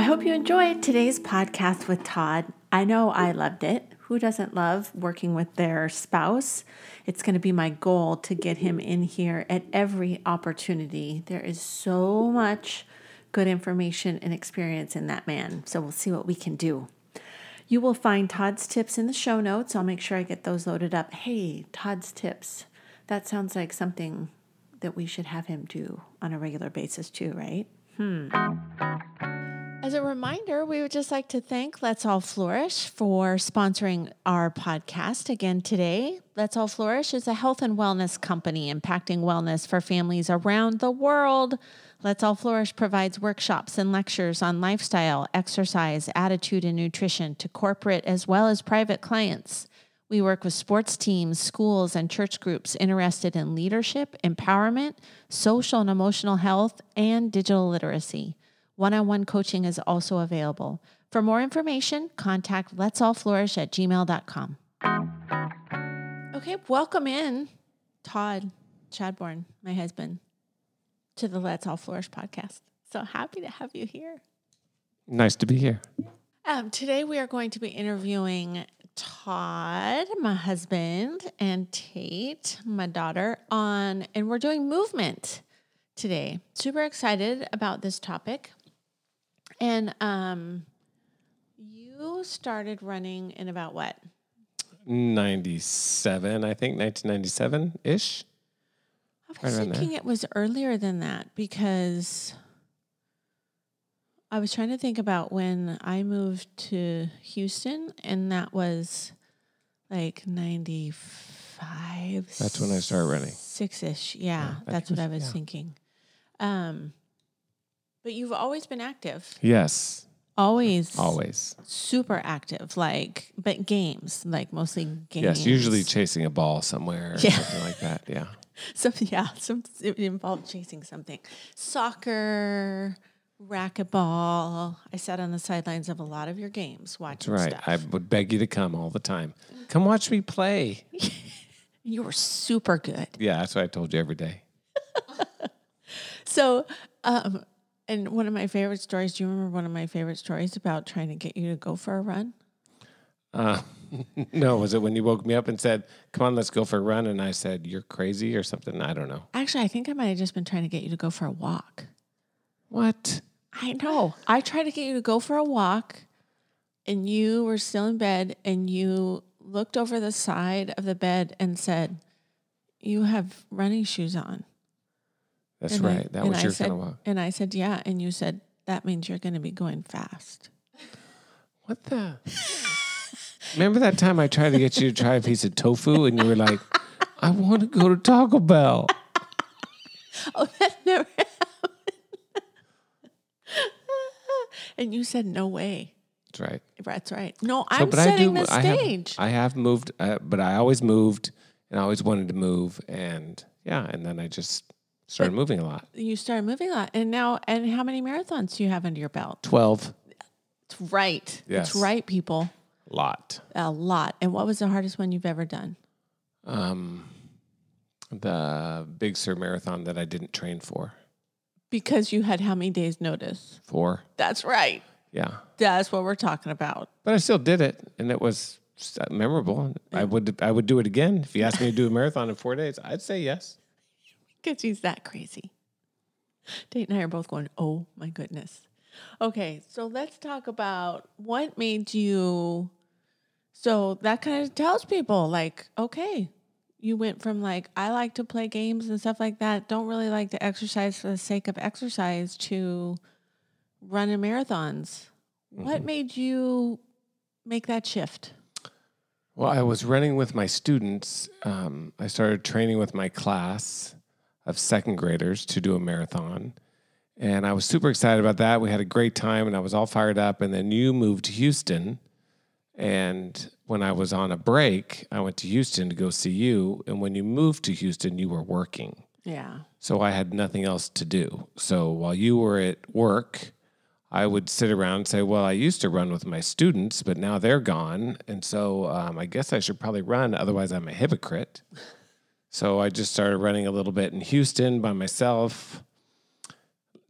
I hope you enjoyed today's podcast with Todd. I know I loved it. Who doesn't love working with their spouse? It's going to be my goal to get him in here at every opportunity. There is so much good information and experience in that man. So we'll see what we can do. You will find Todd's tips in the show notes. I'll make sure I get those loaded up. Hey, Todd's tips. That sounds like something that we should have him do on a regular basis too, right? Hmm. As a reminder, we would just like to thank Let's All Flourish for sponsoring our podcast again today. Let's All Flourish is a health and wellness company impacting wellness for families around the world. Let's All Flourish provides workshops and lectures on lifestyle, exercise, attitude, and nutrition to corporate as well as private clients. We work with sports teams, schools, and church groups interested in leadership, empowerment, social and emotional health, and digital literacy. One on one coaching is also available. For more information, contact let's all flourish at gmail.com. Okay, welcome in Todd Chadbourne, my husband, to the Let's All Flourish podcast. So happy to have you here. Nice to be here. Um, today we are going to be interviewing Todd, my husband, and Tate, my daughter, on, and we're doing movement today. Super excited about this topic. And um, you started running in about what? 97, I think, 1997 ish. I was Right thinking it was earlier than that because I was trying to think about when I moved to Houston, and that was like 95. That's when I started running. Six ish. Yeah, Yeah, that's what I was- yeah. thinking. Um, but you've always been active, Yes, always, always. super active, like, but games, like mostly games. Yes, usually chasing a ball somewhere or Yeah. something like that. Yeah. Some yeah, some it involved chasing something. Soccer, racquetball. I sat on the sidelines of a lot of your games That's watching right. stuff. I would beg you to come all the time. Come watch me play. you were super good. Yeah, that's what I told you every day. So, um, and one of my favorite stories. Do you remember one of my favorite stories about trying to get you to go for a run? Uh, no, was it when you woke me up and said, "Come on, let's go for a run"? And I said, "You're crazy" or something. I don't know. Actually, I think I might have just been trying to get you to go for a walk. What? I know. I tried to get you to go for a walk, and you were still in bed, and you looked over the side of the bed and said, "You have running shoes on." That's And I- right. that and was I your said, kind of walk. And I said, "Yeah," and you said, "That means you're going to be going fast." What the? Remember that time I tried to get you to try a piece of tofu and you were like, I want to go to Taco Bell. Oh, that never happened. and you said, "No way." That's right. That's right. No, So, I'm but I setting do- the I have- stage. I have moved, uh, but I always moved and I always wanted to move. And yeah, and then I just started moving a lot. you started moving a lot, and now, and how many marathons do you have under your belt? 12, It's right. Yes. It's right, people. A lot. A lot. And what was the hardest one you've ever done? Um, the Big Sur Marathon that I didn't train for. Because you had how many days notice? For, That's right. yeah. That's what we're talking about. But I still did it, and it was s- memorable. I would I would do it again if you asked me to do a marathon in four days. I'd say yes. Because he's that crazy. Tate and I are both going, oh my goodness. Okay, so let's talk about what made you. So that kind of tells people, like, okay, you went from like, I like to play games and stuff like that, don't really like to exercise for the sake of exercise to running marathons. What made you make that shift? Well, I was running with my students. Um, I started training with my class of second graders to do a marathon. And I was super excited about that. We had a great time and I was all fired up. And then you moved to Houston. And when I was on a break, I went to Houston to go see you. And when you moved to Houston, you were working. Yeah. So I had nothing else to do. So while you were at work, I would sit around and say, Well, I used to run with my students, but now they're gone. And so um, I guess I should probably run. Otherwise, I'm a hypocrite. So I just started running a little bit in Houston by myself.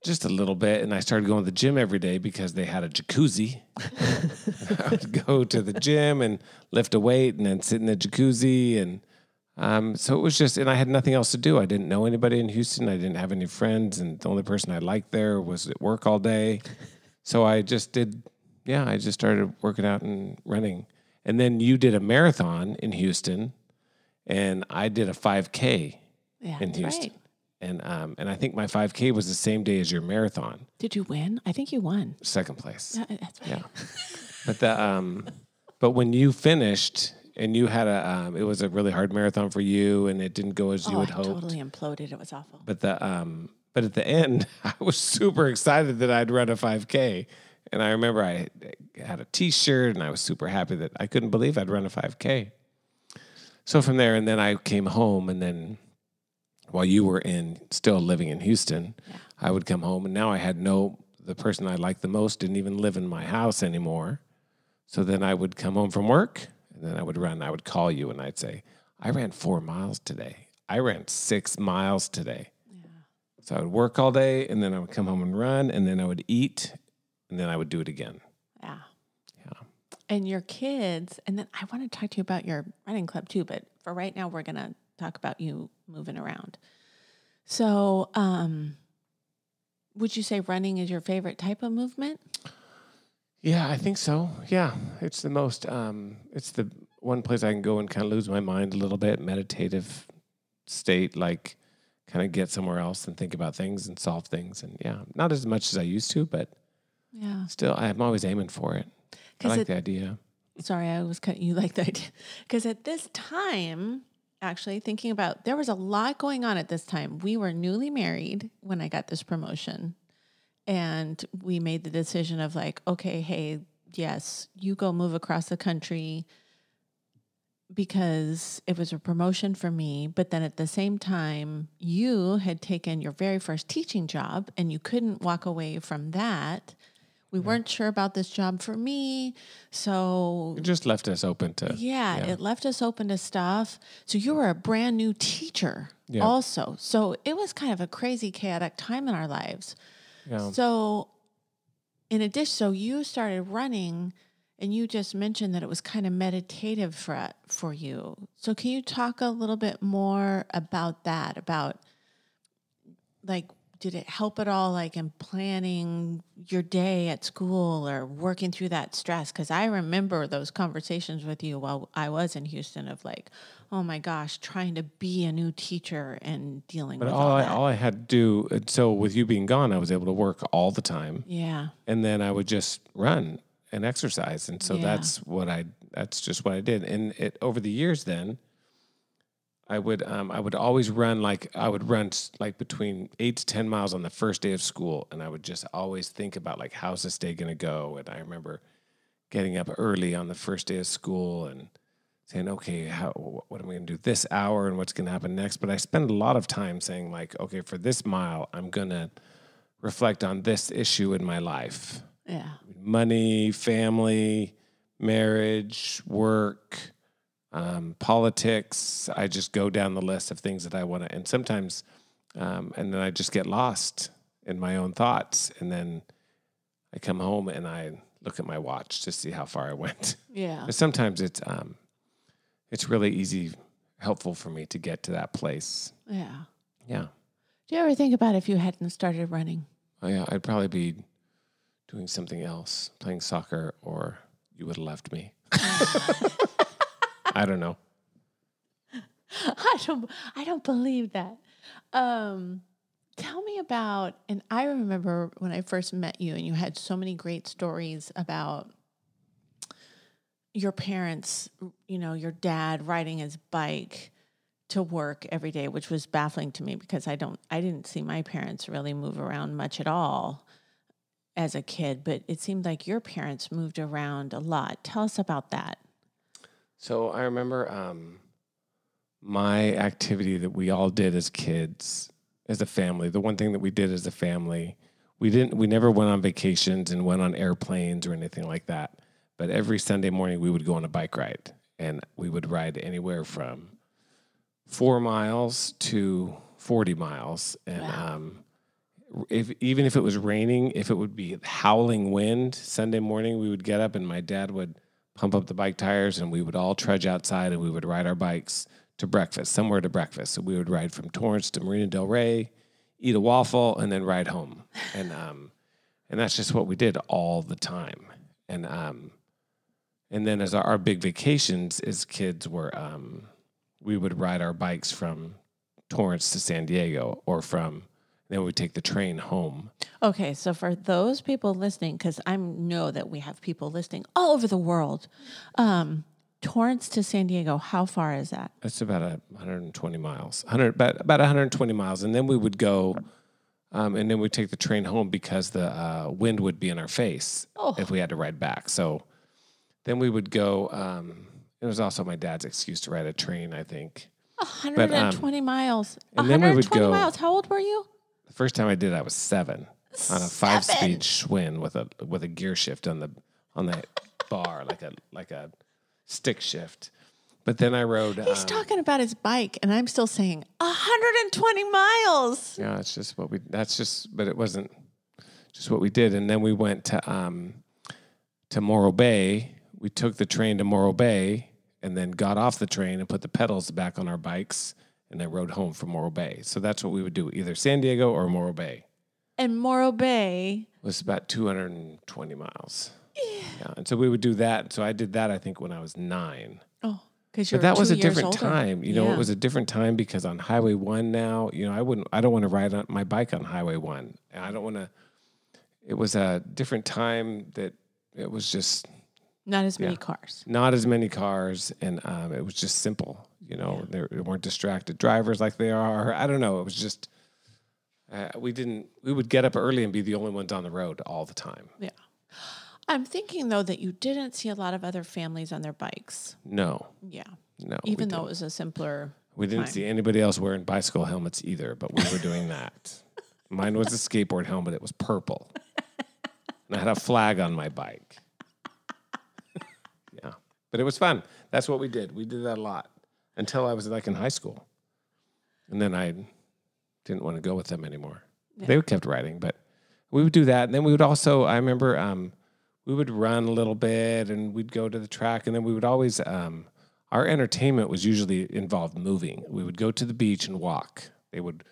just a little bit, and I started going to the gym every day because they had a jacuzzi. I would go to the gym and lift a weight, and then sit in the jacuzzi, and um, so it was just, and I had nothing else to do. I didn't know anybody in Houston. I didn't have any friends, and the only person I liked there was at work all day. So I just did, yeah, I just started working out and running. And then you did a marathon in Houston, and I did a 5K Yeah, in Houston. right. And um, and I think my 5K was the same day as your marathon, Did you win? I think you won. second place. Yeah, That's right. Yeah. But the um, but when you finished and you had a um, it was a really hard marathon for you, and it didn't go as you oh, had I hoped. totally imploded. It was awful. But the um, but at the end, I was super excited that I'd run a 5K, and I remember I had a T-shirt, and I was super happy that I couldn't believe I'd run a 5K. So from there, and then I came home, and then while you were in still living in Houston, Yeah. I would come home, and now I had no the person I liked the most didn't even live in my house anymore. So then I would come home from work, and then I would run. I would call you, and I'd say, "I ran four miles today. I ran six miles today." So I would work all day, and then I would come home and run, and then I would eat, and then I would do it again. Yeah. And your kids, and then I want to talk to you about your running club too, but for right now, we're going to talk about you moving around. So, um, would you say running is your favorite type of movement? Yeah, I think so. Yeah, it's the most. Um, it's the one place I can go and kind of lose my mind a little bit, meditative state, like kind of get somewhere else and think about things and solve things. And yeah, not as much as I used to, but Yeah. still, I'm always aiming for it. I like the idea. sorry, I was cutting you like that. Because at this time, actually thinking about, there was a lot going on at this time. We were newly married when I got this promotion, and we made the decision of like, okay, hey, yes, you go move across the country because it was a promotion for me. But then at the same time, you had taken your very first teaching job and you couldn't walk away from that. We weren't sure about this job for me. So, It just left us open to. yeah, yeah. it left us open to stuff. So, you were a brand new teacher Yeah. also. So, it was kind of a crazy, chaotic time in our lives. Yeah. So, in addition, so you started running, and you just mentioned that it was kind of meditative for for you. So, can you talk a little bit more about that? About like, did it help at all, like in planning your day at school or working through that stress? Because I remember those conversations with you while I was in Houston of like, oh my gosh, trying to be a new teacher and dealing But with all all I, that. all I had to do, and so with you being gone, I was able to work all the time. yeah. and then I would just run and exercise, and so Yeah. that's what I that's just what I did. And it over the years, then I would um, I would always run like I would run like between eight to ten miles on the first day of school, and I would just always think about like how's this day going to go. And I remember getting up early on the first day of school and saying, okay, how what am I going to do this hour and what's going to happen next? But I spend a lot of time saying like, okay, for this mile, I'm going to reflect on this issue in my life Yeah. money, family, marriage, work, um, politics. I just go down the list of things that I want to, and sometimes, um, and then I just get lost in my own thoughts. And then I come home and I look at my watch to see how far I went. Yeah. but sometimes it's, um, it's really easy, helpful for me to get to that place. Yeah. Yeah. Do you ever think about if you hadn't started running? Oh, yeah. I'd probably be doing something else, playing soccer, or you would have left me. I don't know. I don't I don't believe that. Um tell me about and I remember when I first met you and you had so many great stories about your parents, you know, your dad riding his bike to work every day, which was baffling to me because I don't I didn't see my parents really move around much at all as a kid, but it seemed like your parents moved around a lot. Tell us about that. So I remember um, my activity that we all did as kids, as a family. The one thing that we did as a family, we didn't, we never went on vacations and went on airplanes or anything like that. But every Sunday morning, we would go on a bike ride, and we would ride anywhere from four miles to forty miles, and Wow. um, if even if it was raining, if it would be howling wind Sunday morning, we would get up and my dad would pump up the bike tires and we would all trudge outside and we would ride our bikes to breakfast, somewhere to breakfast. So we would ride from Torrance to Marina Del Rey, eat a waffle, and then ride home. And um, and that's just what we did all the time. And um, and then as our, our big vacations as kids were, um, we would ride our bikes from Torrance to San Diego, or from then we'd take the train home. Okay, so for those people listening, because I know that we have people listening all over the world, um, Torrance to San Diego, how far is that? It's about a 120 miles, 100 about about 120 miles, and then we would go, um, and then we'd take the train home because the uh, wind would be in our face Oh. if we had to ride back. So then we would go. Um, it was also my dad's excuse to ride a train, I think. 120 miles. um, and then we would 120 go- miles. How old were you? The first time I did, I was seven on a five speed Schwinn with a with a gear shift on the on the bar, like a like a stick shift. But then I rode. He's um, talking about his bike, and I'm still saying 120 miles. Yeah, it's just what we. That's just, but it wasn't just what we did. And then we went to um, to Morro Bay. We took the train to Morro Bay, and then got off the train and put the pedals back on our bikes, and then rode home from Morro Bay. So that's what we would do, either San Diego or Morro Bay. And Morro Bay. Was about two hundred and twenty miles. Yeah, and so we would do that. So I did that. I think when I was nine. Oh, because you're But that was a different older. time. You know, Yeah. it was a different time because on Highway One now, you know, I wouldn't, I don't want to ride on my bike on Highway One. And I don't want to. It was a different time that it was just not as many Yeah. cars. not as many cars, and um, it was just simple. You know, there, there weren't distracted drivers like they are. I don't know. It was just. Uh, we didn't. We would get up early and be the only ones on the road all the time. Yeah. I'm thinking though that you didn't see a lot of other families on their bikes. No, Yeah. no. Even though it was a simpler. We didn't time. see anybody else wearing bicycle helmets either, but we were doing that. Mine was a skateboard helmet. It was purple. And I had a flag on my bike. Yeah. But it was fun. That's what we did. We did that a lot until I was like in high school. And then I didn't want to go with them anymore. They kept riding, but we would do that. And then we would also, I remember um, we would run a little bit and we'd go to the track. And then we would always, um, our entertainment was usually involved moving. We would go to the beach and walk. They would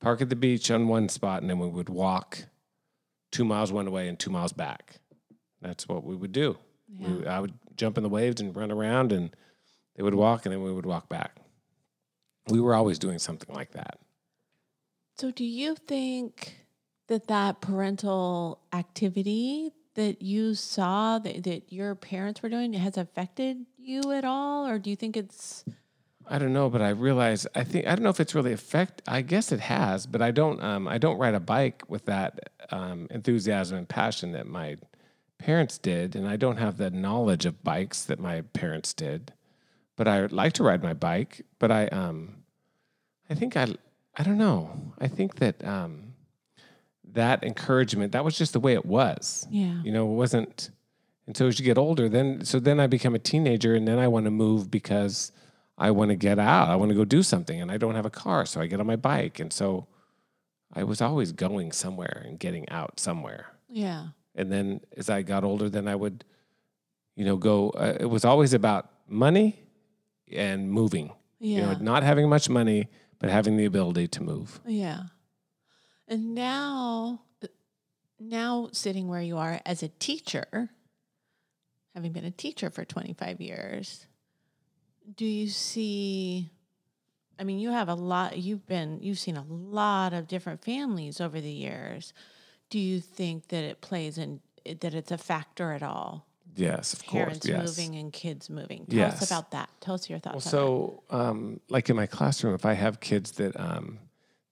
park at the beach on one spot and then we would walk two miles one way and two miles back. That's what we would do. We, I would jump in the waves and run around and they would walk and then we would walk back. We were always doing something like that. So, do you think that that parental activity that you saw that, that your parents were doing has affected you at all, or do you think it's I don't know, but I realize I think I don't know if it's really affect. I guess it has, but I don't. Um, I don't ride a bike with that um, enthusiasm and passion that my parents did, and I don't have the knowledge of bikes that my parents did. But I like to ride my bike. But I, um, I think I, I don't know. I think that um, that encouragement that was just the way it was. yeah You know, it wasn't. And so as you get older, then so then I become a teenager, and then I want to move because I want to get out. I want to go do something, and I don't have a car, so I get on my bike, and so I was always going somewhere and getting out somewhere. yeah And then as I got older, then I would, you know, go. Uh, it was always about money and moving. yeah You know, not having much money, but having the ability to move. yeah and now now sitting where you are as a teacher having been a teacher for 25 years do you see i mean you have a lot you've been you've seen a lot of different families over the years do you think that it plays in that it's a factor at all Yes, of parents course. Yes. moving and kids moving tell Yes. us about that tell us your Well, thoughts on so um, like in my classroom, if I have kids that um,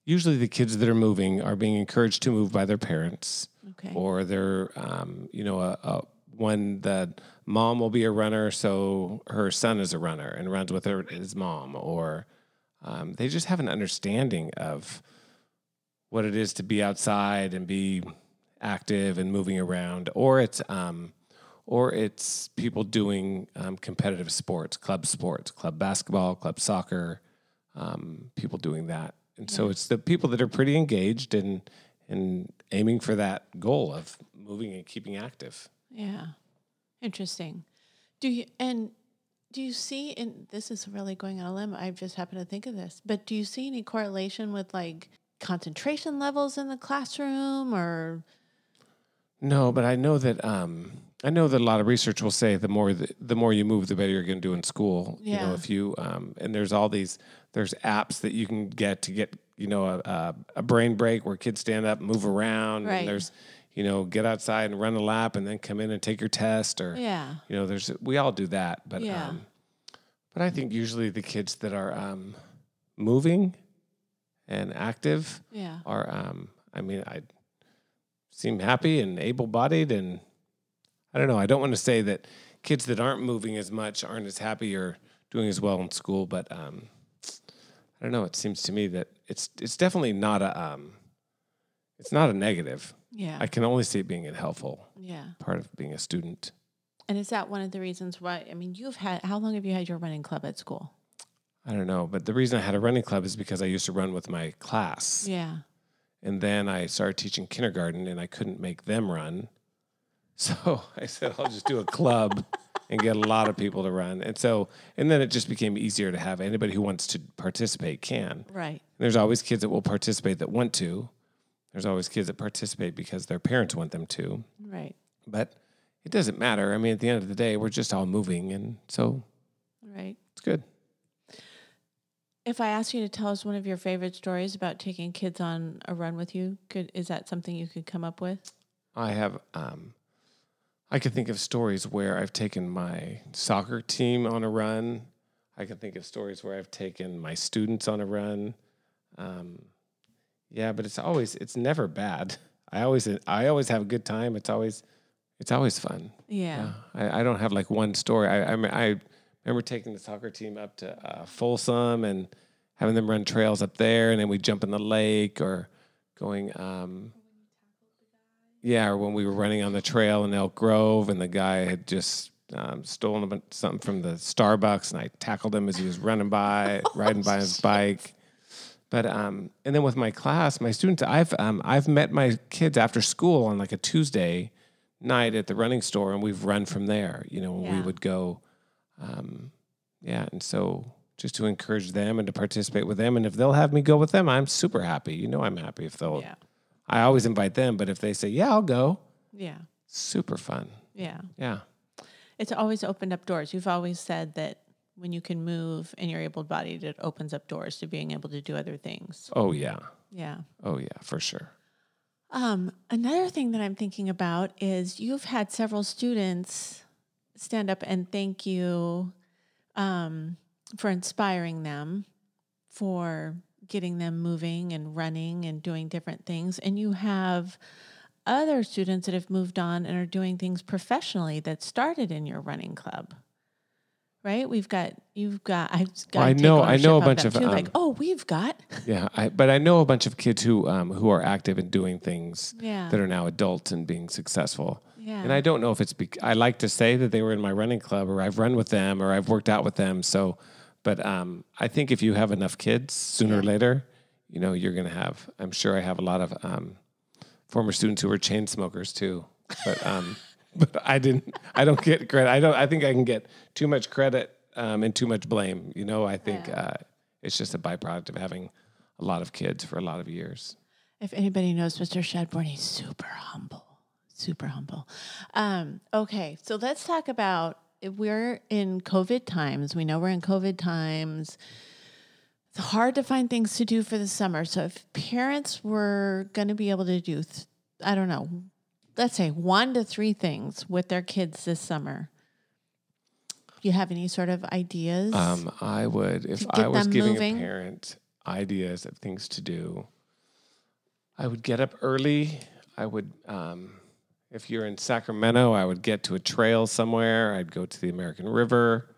usually the kids that are moving are being encouraged to move by their parents, okay or they're um, you know a, a one that mom will be a runner, so her son is a runner and runs with her his mom, or um, they just have an understanding of what it is to be outside and be active and moving around, or it's um, or it's people doing um, competitive sports, club sports, club basketball, club soccer, um, people doing that. And so it's the people that are pretty engaged and and aiming for that goal of moving and keeping active. Yeah. Interesting. Do you and do you see and this is really going on a limb, I've just happened to think of this, but do you see any correlation with like concentration levels in the classroom or No, but I know that um, I know that a lot of research will say the more the, the more you move, the better you're going to do in school. You know, if you um, and there's all these there's apps that you can get to get you know a, a, a brain break where kids stand up, move around. Right. And there's you know get outside and run a lap, and then come in and take your test. Or Yeah. you know, there's we all do that. But Yeah. um, but I think usually the kids that are um, moving and active Yeah. are um I mean I seem happy and able bodied and I don't know, I don't want to say that kids that aren't moving as much aren't as happy or doing as well in school, but um I don't know, it seems to me that it's it's definitely not a um it's not a negative. Yeah. I can only see it being a helpful yeah. part of being a student. And is that one of the reasons why I mean you've had how long have you had your running club at school? I don't know, but the reason I had a running club is because I used to run with my class. Yeah. And then I started teaching kindergarten and I couldn't make them run. So I said, I'll just do a club and get a lot of people to run. And so, and then it just became easier to have anybody who wants to participate can. Right. There's always kids that will participate that want to. There's always kids that participate because their parents want them to. Right. But it doesn't matter. I mean, at the end of the day, we're just all moving. And so Right. it's good. If I asked you to tell us one of your favorite stories about taking kids on a run with you, could is that something you could come up with? I have um I could think of stories where I've taken my soccer team on a run. I can think of stories where I've taken my students on a run. Um, yeah, but it's always it's never bad. I always I always have a good time. It's always it's always fun. Yeah. Yeah, I, I don't have like one story. I, I I remember taking the soccer team up to uh, Folsom and having them run trails up there, and then we jump in the lake or going. Um, yeah, or when we were running on the trail in Elk Grove, and the guy had just um, stolen something from the Starbucks, and I tackled him as he was running by, riding by his bike. But um, and then with my class, my students, I've um, I've met my kids after school on like a Tuesday night at the running store, and we've run from there. You know, when we would go, um, yeah, and so just to encourage them and to participate with them, and if they'll have me go with them, I'm super happy. You know, I'm happy if they'll. Yeah. I always invite them, but if they say, "Yeah, I'll go," Yeah. super fun. Yeah. Yeah, It's always opened up doors. You've always said that when you can move and you're able bodied, it opens up doors to being able to do other things. oh yeah, Yeah. oh yeah, for sure. Um, another thing that I'm thinking about is you've had several students stand up and thank you um, for inspiring them, for getting them moving and running and doing different things. And you have other students that have moved on and are doing things professionally that started in your running club. Right? We've got you've got I've got I know- I know a bunch them of, too. like, um, oh, we've got Yeah, I, but I know a bunch of kids who um, who are active in doing things Yeah. that are now adults and being successful. Yeah. And I don't know if it's. Bec- I like to say that they were in my running club, or I've run with them, or I've worked out with them. So, but um, I think if you have enough kids, sooner or later, you know, you're going to have. I'm sure I have a lot of um, former students who were chain smokers too. But um, but I didn't. I don't get credit. I don't. I think I can get too much credit um, and too much blame. You know, I think uh, it's just a byproduct of having a lot of kids for a lot of years. If anybody knows Mr. Chadbourne, he's super humble, super humble. Um, okay, so let's talk about if we're in COVID times. We know we're in COVID times. It's hard to find things to do for the summer. So if parents were going to be able to do, th- I don't know, let's say one to three things with their kids this summer. You have any sort of ideas? Um, I would, if I was giving moving? a parent ideas of things to do, I would get up early. I would, um, if you're in Sacramento, I would get to a trail somewhere. I'd go to the American River.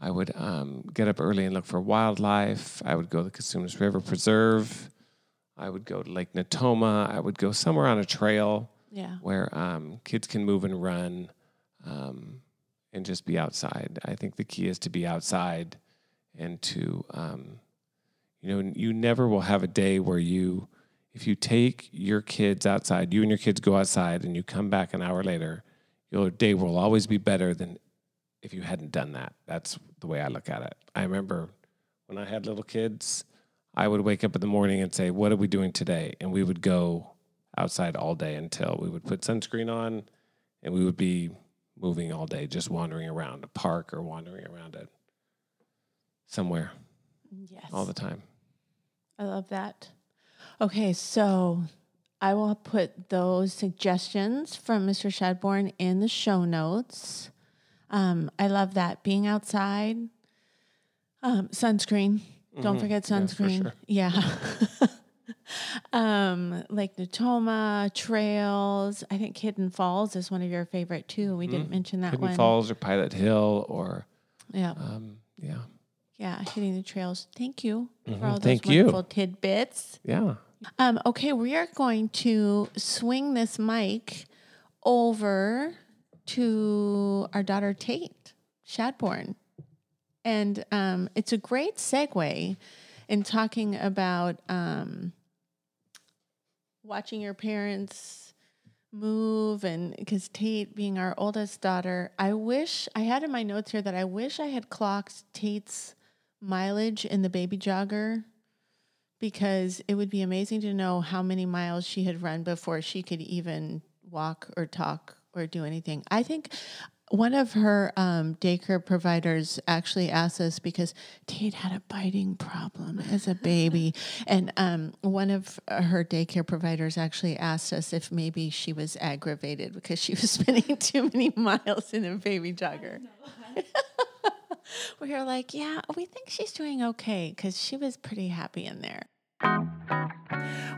I would um, get up early and look for wildlife. I would go to the Cosumnes River Preserve. I would go to Lake Natoma. I would go somewhere on a trail yeah. where um, kids can move and run um, and just be outside. I think the key is to be outside and to, um, you know, you never will have a day where you if you take your kids outside, you and your kids go outside and you come back an hour later, your day will always be better than if you hadn't done that. That's the way I look at it. I remember when I had little kids, I would wake up in the morning and say, What are we doing today? And we would go outside all day until we would put sunscreen on and we would be moving all day, just wandering around a park or wandering around it somewhere Yes. all the time. I love that. Okay, so I will put those suggestions from Mr. Chadbourne in the show notes. Um, I love that being outside, um, sunscreen. Don't Mhm. forget Yeah, for sunscreen. sure. Yeah. um, Lake Natoma, trails. I think Hidden Falls is one of your favorite too. We didn't mention that Mm-hmm. Hidden one. Falls or Pilot Hill or, Yeah. um, yeah. Yeah. Hitting the trails. Thank you for all those Thank you. wonderful tidbits. Yeah. Um, okay, we are going to swing this mic over to our daughter Tate Chadbourne. And um, it's a great segue in talking about um, watching your parents move and because Tate being our oldest daughter, I wish I had in my notes here that I wish I had clocked Tate's mileage in the baby jogger because it would be amazing to know how many miles she had run before she could even walk or talk or do anything. I think one of her um, daycare providers actually asked us because Tate had a biting problem as a baby. and um, one of her daycare providers actually asked us if maybe she was aggravated because she was spending too many miles in a baby jogger. we were like, yeah, we think she's doing okay because she was pretty happy in there.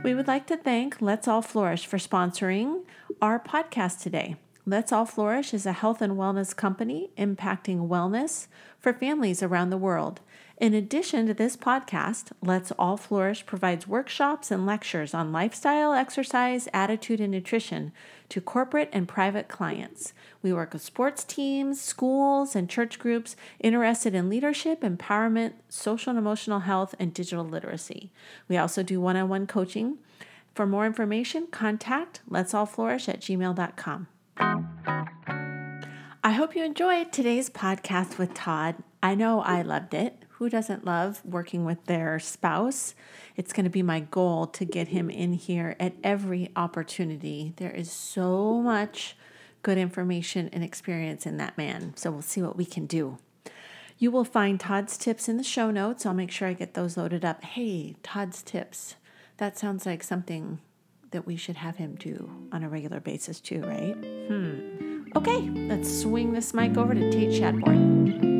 We would like to thank Let's All Flourish for sponsoring our podcast today. Let's All Flourish is a health and wellness company impacting wellness for families around the world. In addition to this podcast, Let's All Flourish provides workshops and lectures on lifestyle, exercise, attitude, and nutrition to corporate and private clients. We work with sports teams, schools, and church groups interested in leadership, empowerment, social and emotional health, and digital literacy. We also do one on one coaching. For more information, contact let's all flourish at gmail.com. I hope you enjoyed today's podcast with Todd. I know I loved it. Who doesn't love working with their spouse? It's going to be my goal to get him in here at every opportunity. There is so much good information and experience in that man. So we'll see what we can do. You will find Todd's tips in the show notes. I'll make sure I get those loaded up. Hey, Todd's tips. That sounds like something that we should have him do on a regular basis too, right? Hmm. Okay, let's swing this mic over to Tate Chadbourne.